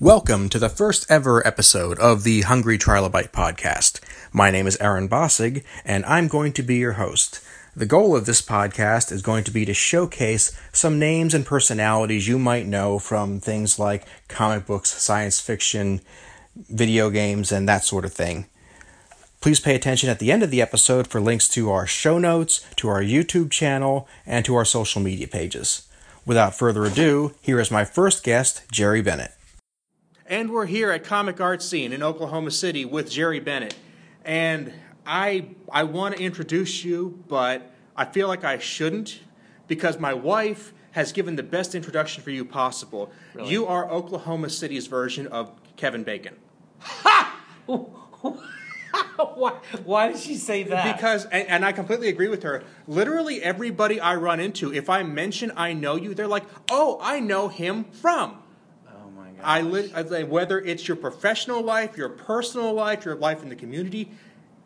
Welcome to the first ever episode of the Hungry Trilobite podcast. My name is Aaron Bossig, and I'm going to be your host. The goal of this podcast is going to be to showcase some names and personalities you might know from things like comic books, science fiction, video games, and that sort of thing. Please pay attention at the end of the episode for links to our show notes, to our YouTube channel, and to our social media pages. Without further ado, here is my first guest, Jerry Bennett. And we're here at Comic Art Scene in Oklahoma City with Jerry Bennett. And I I want to introduce you, but I feel like I shouldn't because my wife has given the best introduction for you possible. Really? You are Oklahoma City's version of Kevin Bacon. why, why did she say that? Because, and, and I completely agree with her. Literally everybody I run into, if I mention I know you, they're like, "Oh, I know him from." I, li- I whether it's your professional life, your personal life, your life in the community,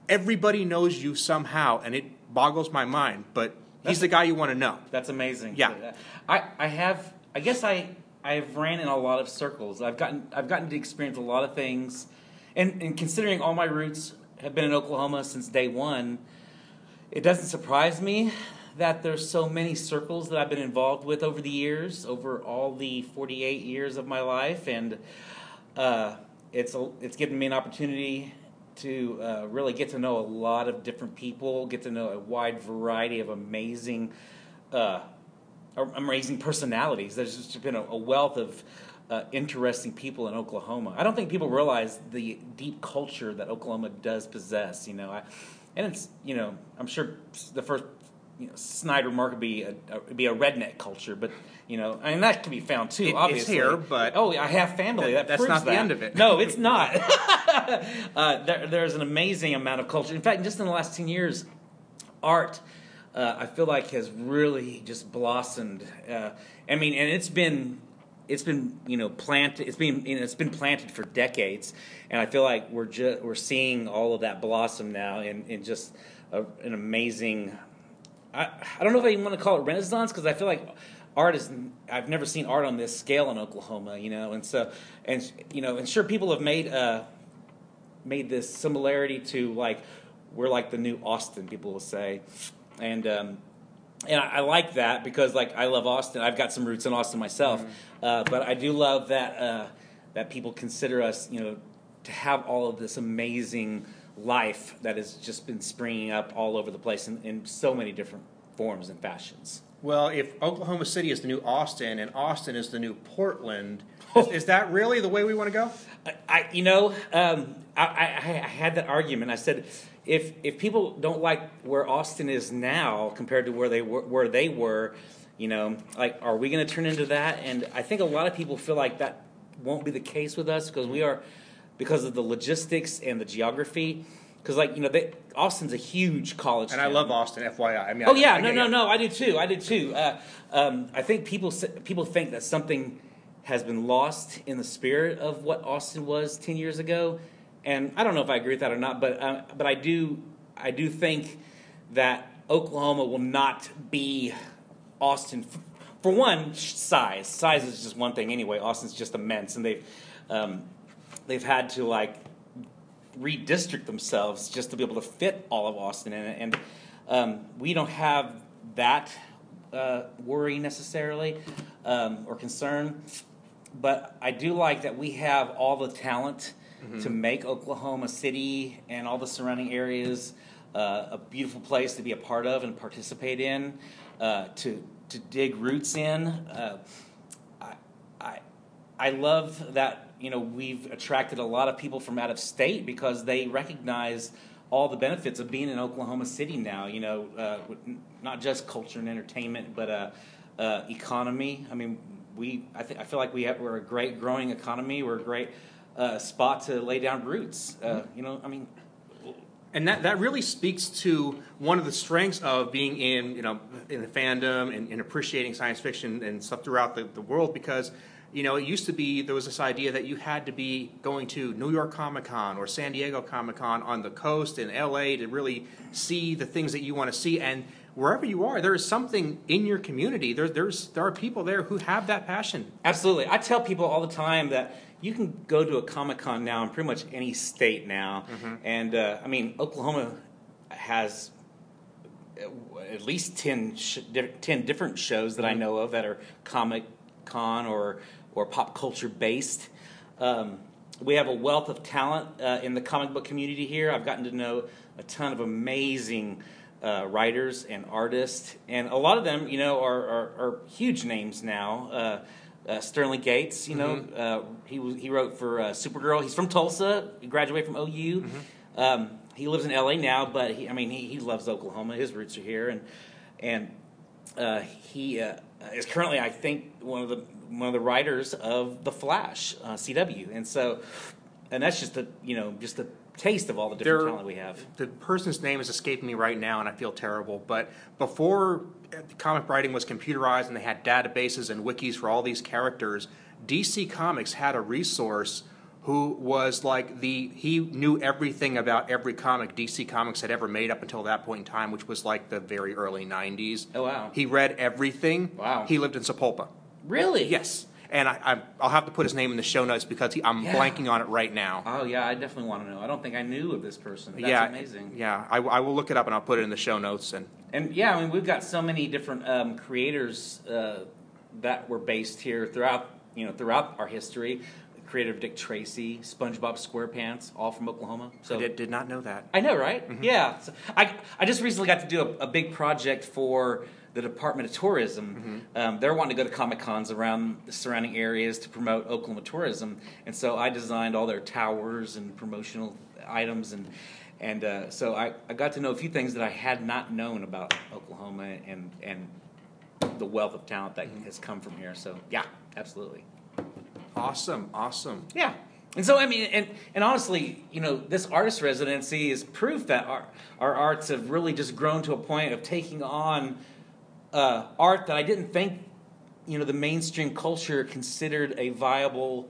everybody knows you somehow, and it boggles my mind. But he's the guy you want to know. That's amazing. Yeah. I, I have I guess I I've ran in a lot of circles. I've gotten I've gotten to experience a lot of things. And and considering all my roots have been in Oklahoma since day one, it doesn't surprise me that there's so many circles that I've been involved with over the years, over all the 48 years of my life, and uh, it's a, it's given me an opportunity to uh, really get to know a lot of different people, get to know a wide variety of amazing, uh, amazing personalities. There's just been a, a wealth of uh, interesting people in Oklahoma. I don't think people realize the deep culture that Oklahoma does possess. You know, I, and it's you know I'm sure the first you know Snyder Mark would be a, a be a redneck culture, but you know I mean that can be found too. It- it's obviously, here, but- oh, I have family. That- That, that's not the that. end of it. No, it's not. uh, there, there's an amazing amount of culture. In fact, just in the last ten years, art. Uh, I feel like has really just blossomed. Uh, I mean, and it's been it's been you know planted. It's been you know, it's been planted for decades, and I feel like we're just we're seeing all of that blossom now in in just a, an amazing. I, I don't know if I even want to call it renaissance because I feel like art is I've never seen art on this scale in Oklahoma, you know, and so and you know, and sure people have made uh, made this similarity to like we're like the new Austin, people will say, and um, and I, I like that because like I love Austin. I've got some roots in Austin myself, uh, but I do love that uh, that people consider us, you know, to have all of this amazing life that has just been springing up all over the place in, in so many different forms and fashions. Well, if Oklahoma City is the new Austin and Austin is the new Portland, is, is that really the way we want to go? I, I you know, um, I, I, I had that argument. I said, if if people don't like where Austin is now compared to where they were, where they were, you know, like, are we going to turn into that? And I think a lot of people feel like that won't be the case with us because we are, because of the logistics and the geography. Because like you know, they, Austin's a huge college, And I love Austin, FYI. I mean, Oh I- yeah, I no, get no, no. I do too. I do too. Uh, um, I think people people think that something has been lost in the spirit of what Austin was ten years ago, and I don't know if I agree with that or not. But uh, but I do I do think that Oklahoma will not be Austin. F- For one, size. Size is just one thing anyway. Austin's just immense, and they've um, they've had to like redistrict themselves just to be able to fit all of Austin in it. And um, we don't have that uh, worry necessarily um, or concern. But I do like that we have all the talent to make Oklahoma City and all the surrounding areas uh, a beautiful place to be a part of and participate in, uh, to to dig roots in. Uh, I, I I love that you know we've attracted a lot of people from out of state because they recognize all the benefits of being in Oklahoma City now. You know, uh, not just culture and entertainment, but uh, uh, economy. I mean, we I think I feel like we have, we're a great growing economy. We're a great uh, spot to lay down roots. Uh, you know, I mean, And that, that really speaks to one of the strengths of being in, you know, in the fandom and, and appreciating science fiction and stuff throughout the, the world because, you know, it used to be there was this idea that you had to be going to New York Comic Con or San Diego Comic Con on the coast in LA to really see the things that you want to see. And wherever you are, there is something in your community. There, there's there are people there who have that passion. Absolutely. I tell people all the time that you can go to a Comic Con now in pretty much any state now. Mm-hmm. And uh, I mean, Oklahoma has at least 10, sh- 10 different shows that I know of that are Comic Con or, or pop culture based. Um, we have a wealth of talent uh, in the comic book community here. I've gotten to know a ton of amazing uh, writers and artists, and a lot of them, you know, are, are, are huge names now. Uh, uh, Sterling Gates, you know, uh, he was, he wrote for uh, Supergirl. He's from Tulsa. He graduated from OU. Um, he lives in LA now, but he, I mean, he, he loves Oklahoma. His roots are here, and and uh, he uh, is currently, I think, one of the one of the writers of the Flash uh, CW, and so, and that's just the you know just the taste of all the different There- talent we have. The person's name is escaping me right now, and I feel terrible. But before uh, comic writing was computerized and they had databases and wikis for all these characters, DC Comics had a resource who was like the he knew everything about every comic DC Comics had ever made up until that point in time, which was like the very early '90s. Oh, wow. He read everything. Wow. He lived in Sapulpa. Really? Yes, and I, I I'll have to put his name in the show notes because he, I'm Yeah. blanking on it right now. Oh yeah, I definitely want to know. I don't think I knew of this person. That's yeah, amazing. Yeah, I, I will look it up and I'll put it in the show notes. And And yeah, I mean, we've got so many different um, creators uh, that were based here throughout, you know, throughout our history. Creator of Dick Tracy, SpongeBob SquarePants, all from Oklahoma. So I did, did not know that. I know, right? Yeah. So I I just recently got to do a, a big project for the Department of Tourism. Um, they're wanting to go to Comic Cons around the surrounding areas to promote Oklahoma tourism, and so I designed all their towers and promotional items and. And uh, so I, I got to know a few things that I had not known about Oklahoma and, and the wealth of talent that has come from here. So, yeah, absolutely. Awesome, awesome. Yeah. And so, I mean, and, and honestly, you know, this artist residency is proof that our, our arts have really just grown to a point of taking on uh, art that I didn't think, you know, the mainstream culture considered a viable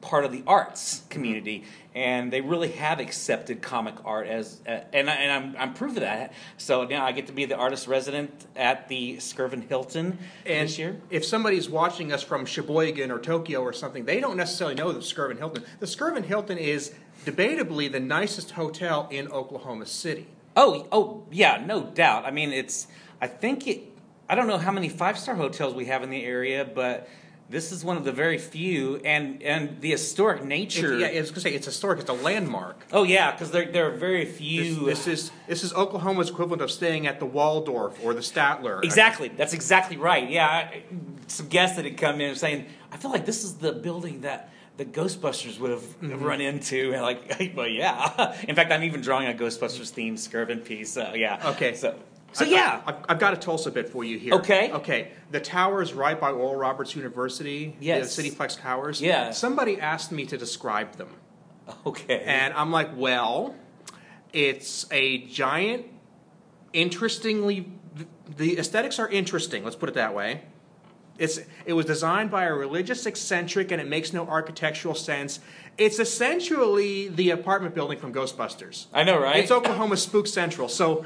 part of the arts community. And they really have accepted comic art as, uh, and, I, and I'm, I'm proof of that. So now I get to be the artist resident at the Skirvin Hilton And this year. if somebody's watching us from Sheboygan or Tokyo or something, they don't necessarily know the Skirvin Hilton. The Skirvin Hilton is debatably the nicest hotel in Oklahoma City. Oh, oh, yeah, no doubt. I mean, it's. I think it. I don't know how many five star hotels we have in the area, but this is one of the very few, and and the historic nature. It, yeah, I was gonna say it's historic. It's a landmark. oh yeah, because there there are very few. this is this is Oklahoma's equivalent of staying at the Waldorf or the Statler. Exactly. That's exactly right. Yeah, I, some guests that had come in saying, "I feel like this is the building that." The Ghostbusters would have Mm-hmm. run into, and like, well, yeah. In fact, I'm even drawing a Ghostbusters themed Skirvin piece. So yeah. Okay. So, so I- yeah. I, I've, I've got a Tulsa bit for you here. Okay. Okay. The towers right by Oral Roberts University. Yes. The Cityplex towers. Yeah. Somebody asked me to describe them. okay. And I'm like, well, it's a giant, interestingly, the aesthetics are interesting, let's put it that way. It's, it was designed by a religious eccentric and it makes no architectural sense. It's essentially the apartment building from Ghostbusters. I know, right? It's Oklahoma Spook Central. So,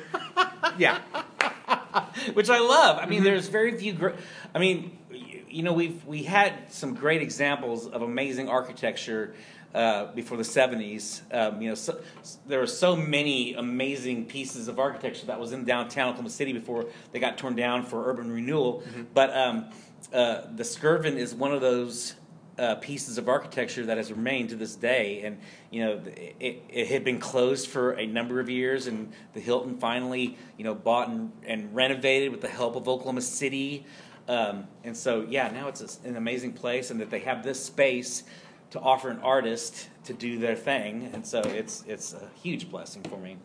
yeah. which I love. I Mm-hmm. mean, there's very few. Gr- I mean, you know, we've we had some great examples of amazing architecture uh, before the '70s. Um, you know, so, there were so many amazing pieces of architecture that was in downtown Oklahoma City before they got torn down for urban renewal. Mm-hmm. But um, uh, the Skirvin is one of those. Uh, pieces of architecture that has remained to this day, and you know it, it had been closed for a number of years, and the Hilton finally you know bought and, and renovated with the help of Oklahoma City, um, and so yeah, now it's an amazing place, and that they have this space to offer an artist to do their thing, and so it's it's a huge blessing for me.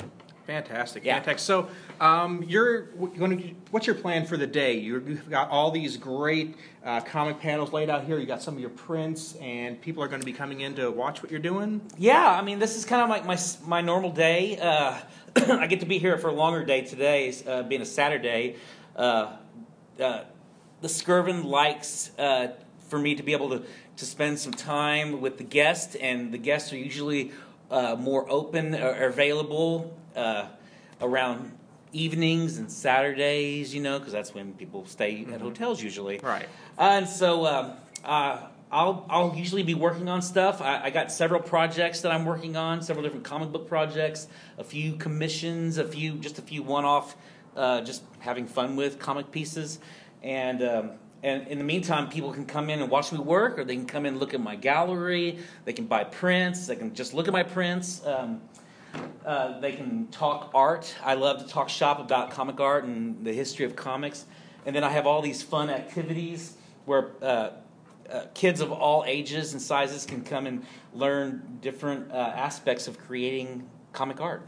Fantastic, Yeah. fantastic. So, um, you're going to. What's your plan for the day? You've got all these great uh, comic panels laid out here. You got some of your prints, and people are going to be coming in to watch what you're doing. Yeah, I mean, this is kind of like my my normal day. Uh, I get to be here for a longer day today, uh, being a Saturday. Uh, uh, the Skirvin likes uh, for me to be able to, to spend some time with the guest, and the guests are usually uh, more open or available uh, around evenings and Saturdays, you know, because that's when people stay Mm-hmm. at hotels usually. Right. Uh, and so um, uh, I'll I'll usually be working on stuff. I, I got several projects that I'm working on, several different comic book projects, a few commissions, a few just a few one-off, uh, just having fun with comic pieces, and. Um, and in the meantime, people can come in and watch me work, or they can come in and look at my gallery. They can buy prints. They can just look at my prints. Um, uh, they can talk art. I love to talk shop about comic art and the history of comics. And then I have all these fun activities where uh, uh, kids of all ages and sizes can come and learn different uh, aspects of creating comic art.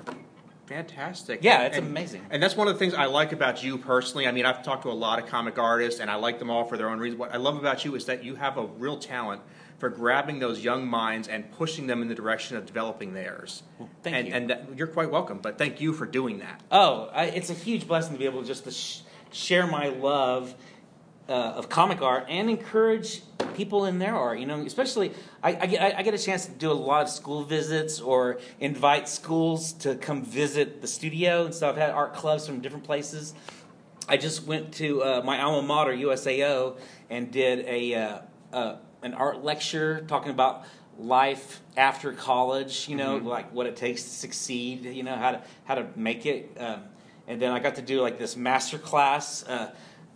Fantastic. Yeah, it's And- amazing. And that's one of the things I like about you personally. I mean, I've talked to a lot of comic artists, and I like them all for their own reasons. What I love about you is that you have a real talent for grabbing those young minds and pushing them in the direction of developing theirs. thank and, you. And that, you're quite welcome. But thank you for doing that. Oh, I, it's a huge blessing to be able just to sh- share my love uh, of comic art and encourage people in their art. You know, especially I, I, get, I get a chance to do a lot of school visits or invite schools to come visit the studio, and so I've had art clubs from different places. I just went to uh, my alma mater, USAO, and did a uh, uh, an art lecture talking about life after college. You know, like what it takes to succeed. You know how to how to make it. Um, and then I got to do like this master class, uh,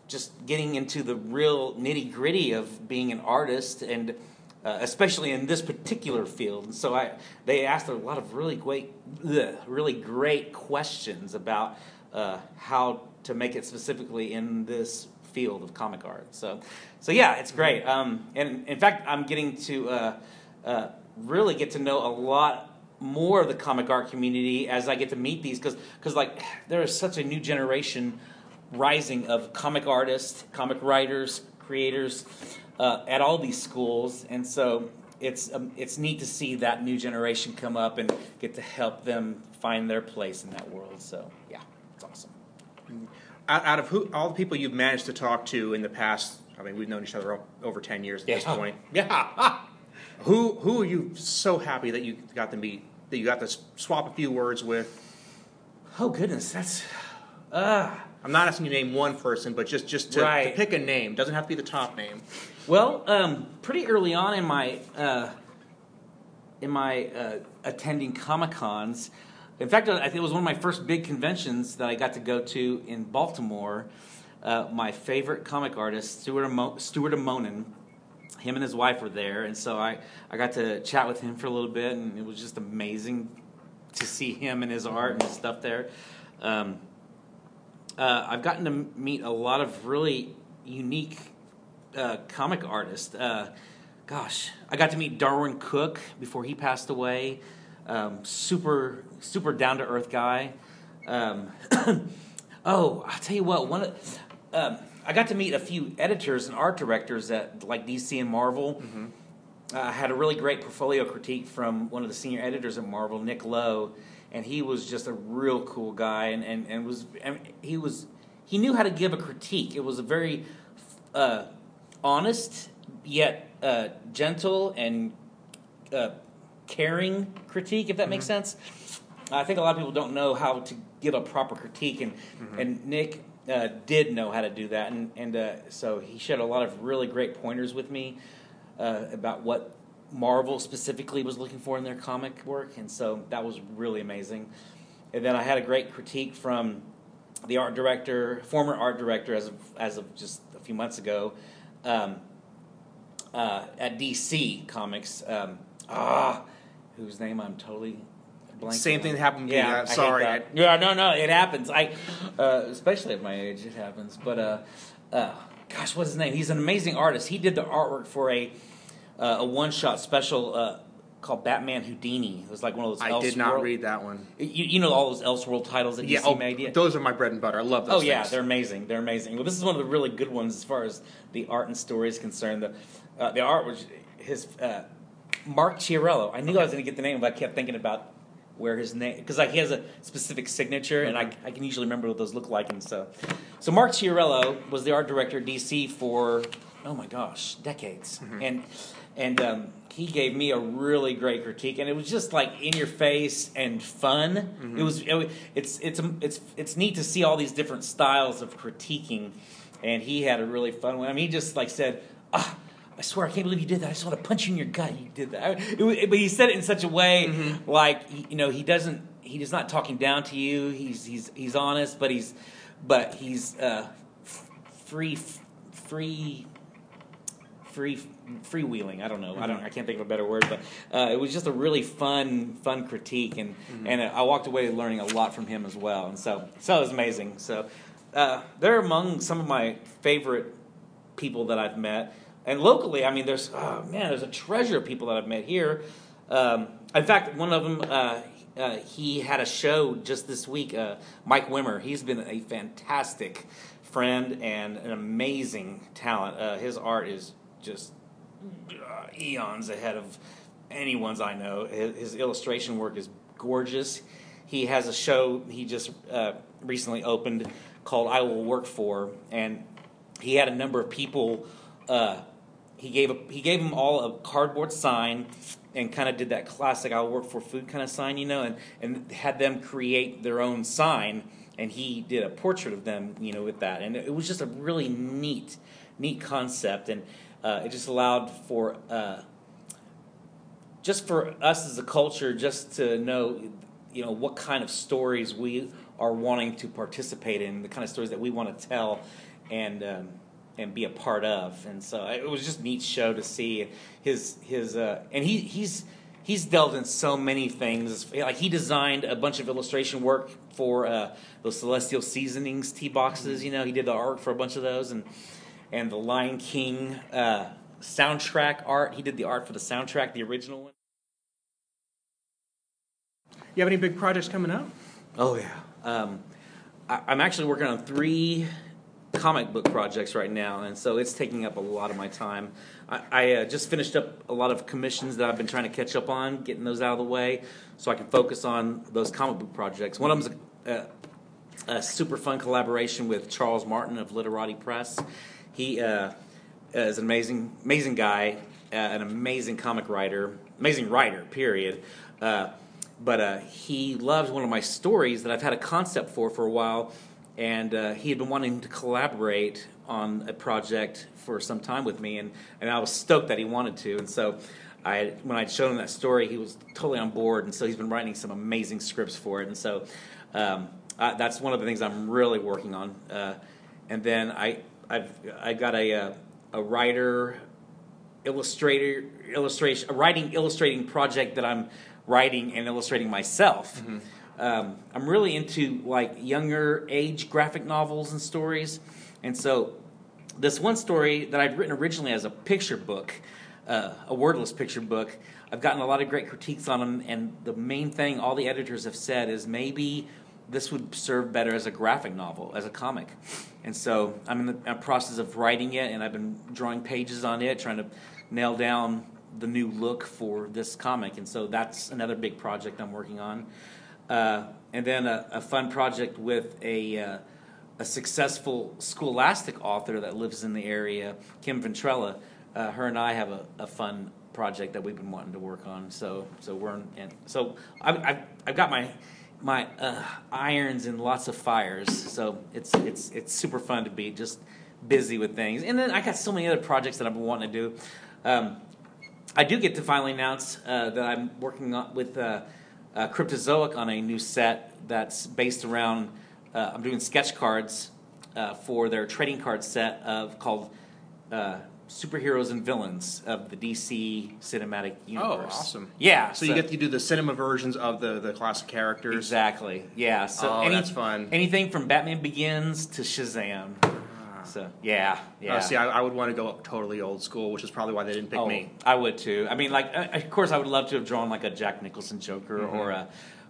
just getting into the real nitty gritty of being an artist and. Uh, especially in this particular field, and so I they asked a lot of really great, ugh, really great questions about uh, how to make it specifically in this field of comic art. So, so yeah, it's great. Um, and in fact, I'm getting to uh, uh, really get to know a lot more of the comic art community as I get to meet these because because like there is such a new generation rising of comic artists, comic writers, creators uh, at all these schools, and so it's um, it's neat to see that new generation come up and get to help them find their place in that world. So yeah, it's awesome. Out, out of who, all the people you've managed to talk to in the past, I mean, we've known each other over 10 years at this point. Yeah. Who, who are you so happy that you got to meet, that you got to swap a few words with? Oh goodness, that's uh I'm not asking you to name one person, but just, just to, to pick a name. Doesn't have to be the top name. well, um, pretty early on in my uh, in my uh, attending comic cons. In fact, I think it was one of my first big conventions that I got to go to in Baltimore. Uh, my favorite comic artist, Stuart Amo- Stuart Immonen, him and his wife were there, and so I, I got to chat with him for a little bit, and it was just amazing to see him and his art and his stuff there. Um, uh, I've gotten to meet a lot of really unique uh, comic artists. Uh, gosh, I got to meet Darwyn Cooke before he passed away. Um, super, super down to earth guy. Um, oh, I'll tell you what. One, um, I got to meet a few editors and art directors at like DC and Marvel. Uh, I had a really great portfolio critique from one of the senior editors at Marvel, Nick Lowe, and he was just a real cool guy, and and, and was and he was he knew how to give a critique. It was a very uh, honest yet uh, gentle and uh, caring critique, if that makes sense. I think a lot of people don't know how to give a proper critique, and and Nick uh, did know how to do that, and and uh, so he shared a lot of really great pointers with me uh, about what Marvel specifically was looking for in their comic work, and so that was really amazing. And then I had a great critique from the art director, former art director, as of as of just a few months ago, um, uh, at DC Comics. Um, ah, whose name I'm totally blanking. Same thing that happened to me. Yeah, I hate sorry. that. Yeah, no, no, it happens. I, uh, especially at my age, it happens. But uh, uh, gosh, what's his name? He's an amazing artist. He did the artwork for a uh, a one shot special uh, called Batman Houdini. It was like one of those. I did not read that one. You, you know all those Elseworld titles that Yeah, DC oh, made. Yeah. those are my bread and butter. I love those Oh yeah, things. they're amazing. They're amazing. Well, this is one of the really good ones as far as the art and story is concerned. The uh, the art was his uh, Mark Chiarello. I knew I was going to get the name, but I kept thinking about where his name because like he has a specific signature, and I, I can usually remember what those look like. And so, so Mark Chiarello was the art director DC for oh my gosh, decades, and and um, he gave me a really great critique, and it was just like in your face and fun. It was it, it's it's it's it's neat to see all these different styles of critiquing, and he had a really fun one. I mean, he just like said, ah. I swear, I can't believe you did that. I just want to punch you in your gut. You did that, It wa- but he said it in such a way, like you know, he doesn't. He's not talking down to you. He's he's he's honest, but he's but he's uh, free free free freewheeling. I don't know. I don't. I can't think of a better word, but uh, it was just a really fun fun critique, and and I walked away learning a lot from him as well. And so so it was amazing. So uh, they're among some of my favorite people that I've met, and locally, I mean, there's oh man, there's a treasure of people that I've met here. Um, in fact, one of them. Uh, uh, he had a show just this week. Uh, Mike Wimmer. He's been a fantastic friend and an amazing talent. Uh, his art is just uh, eons ahead of anyone's I know. His, his illustration work is gorgeous. He has a show he just uh, recently opened called "I Will Work For," and he had a number of people. Uh, he gave a, he gave them all a cardboard sign and kind of did that classic "I'll work for food" kind of sign, you know, and and had them create their own sign. And he did a portrait of them, you know, with that, and it was just a really neat, neat concept, and uh, it just allowed for uh, just for us as a culture, just to know, you know, what kind of stories we are wanting to participate in, the kind of stories that we want to tell, and um, and be a part of. And so it was just a neat show to see his his uh, and he he's he's delved in so many things. Like he designed a bunch of illustration work for uh, those Celestial Seasonings tea boxes. You know, he did the art for a bunch of those, and and the Lion King uh, soundtrack art. He did the art for the soundtrack, the original one. You have any big projects coming up? Oh yeah. Um, I, I'm actually working on three comic book projects right now, and so it's taking up a lot of my time. I, I uh, just finished up a lot of commissions that I've been trying to catch up on, getting those out of the way, so I can focus on those comic book projects. One of them's a, a, a super fun collaboration with Charles Martin of Literati Press. He uh, is an amazing, amazing guy, uh, an amazing comic writer, amazing writer. Period. Uh, but uh, he loved one of my stories that I've had a concept for for a while, and uh, he had been wanting to collaborate on a project for some time with me, and, and I was stoked that he wanted to, and so. I, when I'd shown him that story, he was totally on board, and so he's been writing some amazing scripts for it. And so um, I, that's one of the things I'm really working on. Uh, and then I, I've I got a uh, a writer illustrator illustration a writing illustrating project that I'm writing and illustrating myself. Um, I'm really into like younger age graphic novels and stories, and so this one story that I'd written originally as a picture book, uh, a wordless picture book. I've gotten a lot of great critiques on them, and the main thing all the editors have said is maybe this would serve better as a graphic novel, as a comic. And so I'm in the process of writing it, and I've been drawing pages on it, trying to nail down the new look for this comic. And so that's another big project I'm working on. Uh, and then a, a fun project with a, uh, a successful scholastic author that lives in the area, Kim Ventrella. Uh, her and I have a, a fun project that we've been wanting to work on. So so we're in, and so I've, I've, I've got my my uh, irons in lots of fires. So it's it's it's super fun to be just busy with things. And then I got so many other projects that I've been wanting to do. Um, I do get to finally announce uh, that I'm working with uh, uh, Cryptozoic on a new set that's based around. Uh, I'm doing sketch cards uh, for their trading card set of called uh, Superheroes and Villains of the DC cinematic universe. Oh, awesome. Yeah. So, you get to do the cinema versions of the, the classic characters. exactly. Yeah. So Oh, any- that's fun. Anything from Batman Begins to Shazam. So yeah, yeah. Uh, see, I, I would want to go totally old school, which is probably why they didn't pick oh, me. I would too. I mean, like, uh, of course, I would love to have drawn like a Jack Nicholson Joker Mm-hmm. or a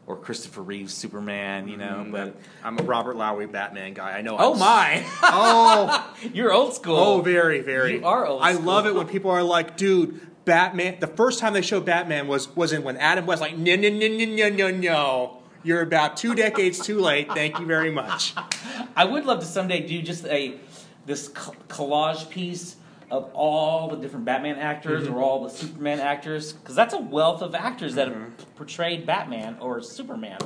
or Christopher Reeves Superman. You know, Mm, but I'm a Robert Lowery Batman guy. I know. oh I'm my, Oh, you're old school. oh, very, very. You are old I school. love it when people are like, "Dude, Batman." The first time they showed Batman was was in when Adam West like, "No, no, no, no, no, no, no." You're about two decades too late. Thank you very much. I would love to someday do just a this collage piece of all the different Batman actors Mm-hmm. or all the Superman actors, because that's a wealth of actors that Mm-hmm. have portrayed Batman or Superman.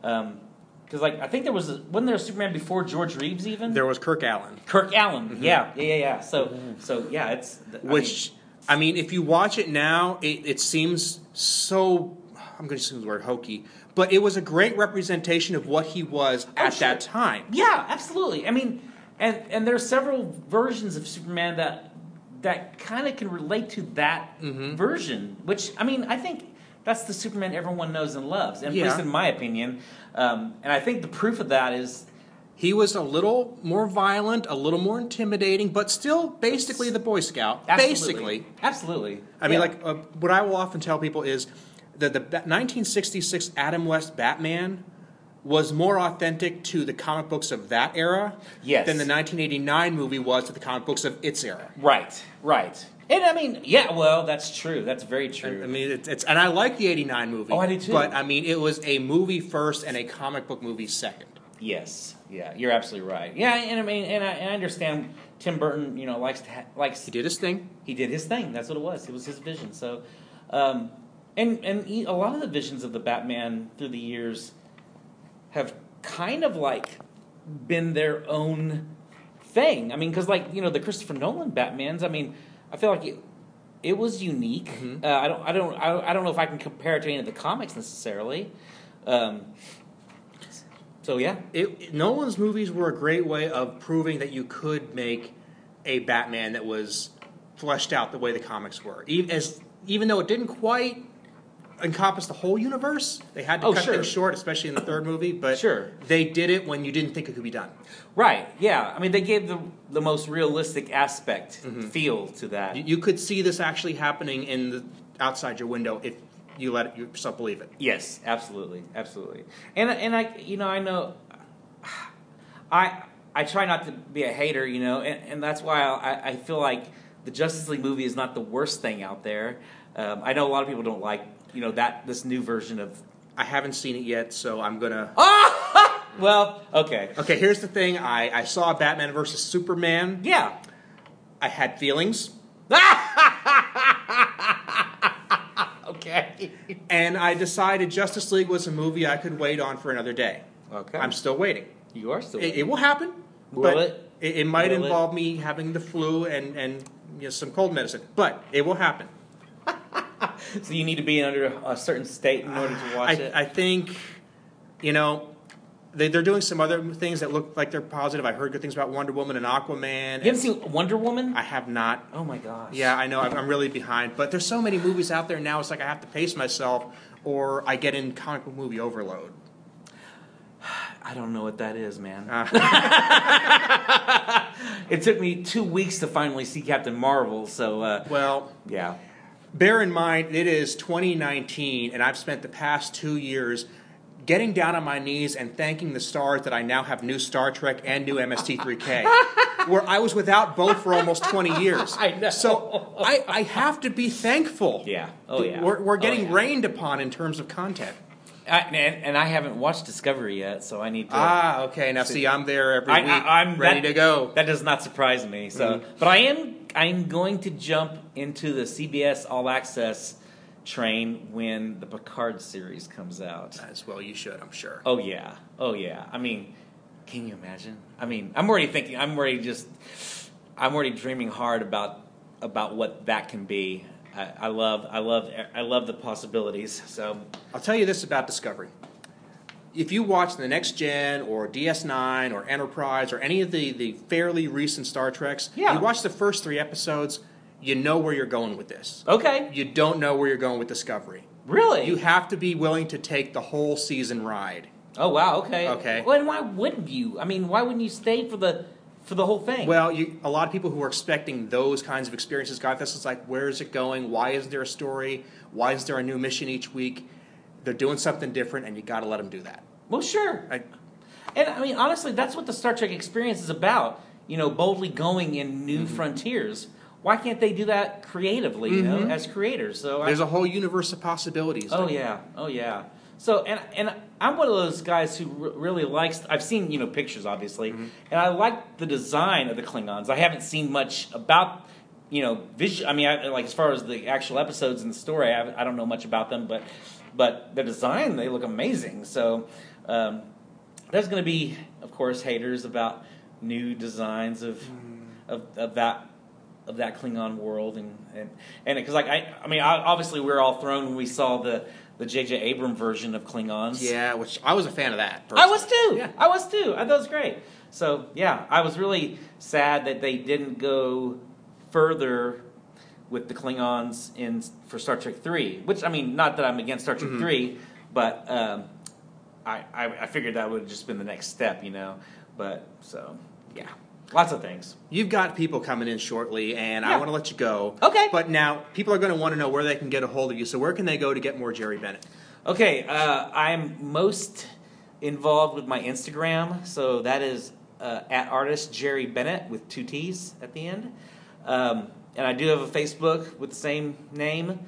Because like I think there was a, wasn't there a Superman before George Reeves even? There was Kirk Alyn, Kirk Alyn. Yeah, yeah, yeah, yeah. So so yeah, it's I mean, which I mean, if you watch it now, it, it seems so. I'm going to use the word hokey, but it was a great representation of what he was at sure. that time. Yeah, absolutely. I mean, and and there are several versions of Superman that that kind of can relate to that Mm-hmm. version. Which I mean, I think that's the Superman everyone knows and loves, and at Yeah. least in my opinion. Um, and I think the proof of that is He was a little more violent, a little more intimidating, but still basically the Boy Scout. absolutely, Basically, absolutely. I mean, like uh, what I will often tell people is that the 1966 Adam West Batman was more authentic to the comic books of that era Yes. than the 1989 movie was to the comic books of its era. right, right. And I mean, yeah, well, that's true. That's very true. I mean, it's, it's and I like the '89 movie. Oh, I do too. But I mean, it was a movie first and a comic book movie second. yes, yeah, you're absolutely right. Yeah, and I mean, and I, and I understand Tim Burton, you know, likes to ha- likes He did his thing. he did his thing. That's what it was. It was his vision. So, um, and and he, a lot of the visions of the Batman through the years have kind of like been their own thing. I mean, because like you know the Christopher Nolan Batman's. I mean, I feel like it, it was unique. Uh, I don't I don't I, I don't know if I can compare it to any of the comics necessarily. Um, so yeah, It, Nolan's movies were a great way of proving that you could make a Batman that was fleshed out the way the comics were. Even, as, even though it didn't quite encompass the whole universe, they had to Oh, cut sure. things short, especially in the third movie. But Sure. they did it when you didn't think it could be done. right. Yeah, I mean they gave the the most realistic aspect feel to that. You, you could see this actually happening in the outside your window if you let yourself believe it. Yes, absolutely, absolutely. And and I, you know, I know, I I try not to be a hater, you know, and, and that's why I, I feel like the Justice League movie is not the worst thing out there. Um, I know a lot of people don't like, you know, that this new version of. I haven't seen it yet, so I'm gonna. Well, okay, Okay, here's the thing. I, I saw Batman versus Superman. yeah. I had feelings, okay. and I decided Justice League was a movie I could wait on for another day. Okay. I'm still waiting. You are still. It, it will happen. Will but it? It, it might Will it? involve me having the flu and, and you know, some cold medicine, but it will happen. So you need to be under a certain state in order to I, watch it. I think, you know, they, they're doing some other things that look like they're positive. I heard good things about Wonder Woman and Aquaman. you haven't seen Wonder Woman? I have not. oh my gosh. Yeah, I know. I'm I'm really behind. But there's so many movies out there now. It's like I have to pace myself, or I get in comic book movie overload. I don't know what that is, man. Uh. it took me two weeks to finally see Captain Marvel, so uh, Well, yeah. Bear in mind it is 2019, and I've spent the past two years getting down on my knees and thanking the stars that I now have new Star Trek and new MST3K, where I was without both for almost 20 years. I know. So I, I have to be thankful. Yeah. Oh, yeah. We're, we're Oh, getting yeah. rained upon in terms of content. I, and, and I haven't watched Discovery yet, so I need to. Ah, okay. Now, see, I'm there every I, week, I, am ready to go. That does not surprise me. So, Mm-hmm. but I am I'm going to jump into the CBS All Access train when the Picard series comes out. As well, you should, I'm sure. Oh yeah, oh yeah. I mean, can you imagine? I mean, I'm already thinking. I'm already just. I'm already dreaming hard about about what that can be. I, I love, I love, I love the possibilities. So I'll tell you this about Discovery. If you watch the Next Gen or DS9 or Enterprise or any of the, the fairly recent Star Treks, Yeah. you watch the first three episodes, you know where you're going with this. okay, You don't know where you're going with Discovery. really? You have to be willing to take the whole season ride. oh wow, okay, Okay. Well, and why wouldn't you? I mean, why wouldn't you stay for the for the whole thing? Well, you, a lot of people who are expecting those kinds of experiences got this. It's like, where is it going? Why isn't there a story? Why is there a new mission each week? They're doing something different, and you got to let them do that. well, sure. I, And I mean, honestly, that's what the Star Trek experience is about. You know, boldly going in new Mm-hmm. frontiers. Why can't they do that creatively? You know, as creators. So Mm-hmm. there's a whole universe of possibilities. Oh yeah, oh yeah. So and and I'm one of those guys who r- really likes. I've seen you know pictures obviously, Mm-hmm. and I like the design of the Klingons. I haven't seen much about you know, visual. I mean, I, like as far as the actual episodes in the story, I, I don't know much about them, but but the design they look amazing. So um, there's going to be, of course, haters about new designs of mm. of, of that of that Klingon world, and and and because like I I mean obviously we are all thrown when we saw the the J.J. Abram version of Klingons. Yeah, which I was a fan of that. Personally. I was too. Yeah. I was too. I thought it was great. So yeah, I was really sad that they didn't go further with the Klingons in for Star Trek Three. Which I mean, not that I'm against Star Trek mm-hmm. Three, but um, I, I I figured that would have just been the next step, you know. But so yeah. Lots of things. You've got people coming in shortly, and yeah. I want to let you go. Okay. But now, people are going to want to know where they can get a hold of you. So, where can they go to get more Jerry Bennett? Okay. Uh, I'm most involved with my Instagram. So, that is uh, at artist Jerry Bennett with two T's at the end. Um, and I do have a Facebook with the same name.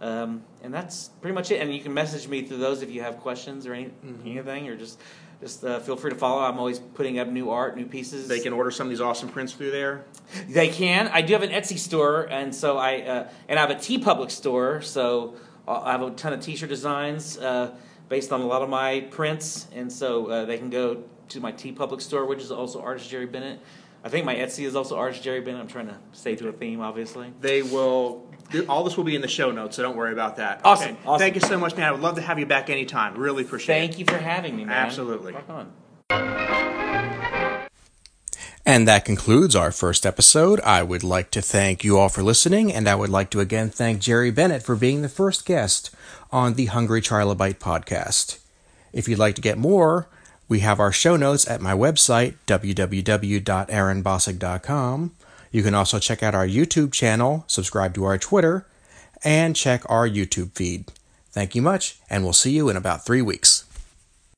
Um, and that's pretty much it. And you can message me through those if you have questions or any, mm-hmm. anything, or just just uh, feel free to follow. I'm always putting up new art, new pieces. They can order some of these awesome prints through there. They can. I do have an Etsy store, and so I uh, and I have a TeePublic store. So uh, I have a ton of T-shirt designs uh, based on a lot of my prints, and so uh, they can go to my TeePublic store, which is also artist Jerry Bennett. I think my Etsy is also Arch Jerry Bennett. I'm trying to stay to a theme, obviously. They will. All this will be in the show notes, so don't worry about that. Awesome. Okay. awesome. Thank you so much, man. I would love to have you back anytime. Really appreciate Thank it. Thank you for having me, man. Absolutely. Rock on. And that concludes our first episode. I would like to thank you all for listening, and I would like to again thank Jerry Bennett for being the first guest on the Hungry Trilobite podcast. If you'd like to get more, we have our show notes at my website, www.aaronbossig.com. You can also check out our YouTube channel, subscribe to our Twitter, and check our YouTube feed. Thank you much, and we'll see you in about three weeks.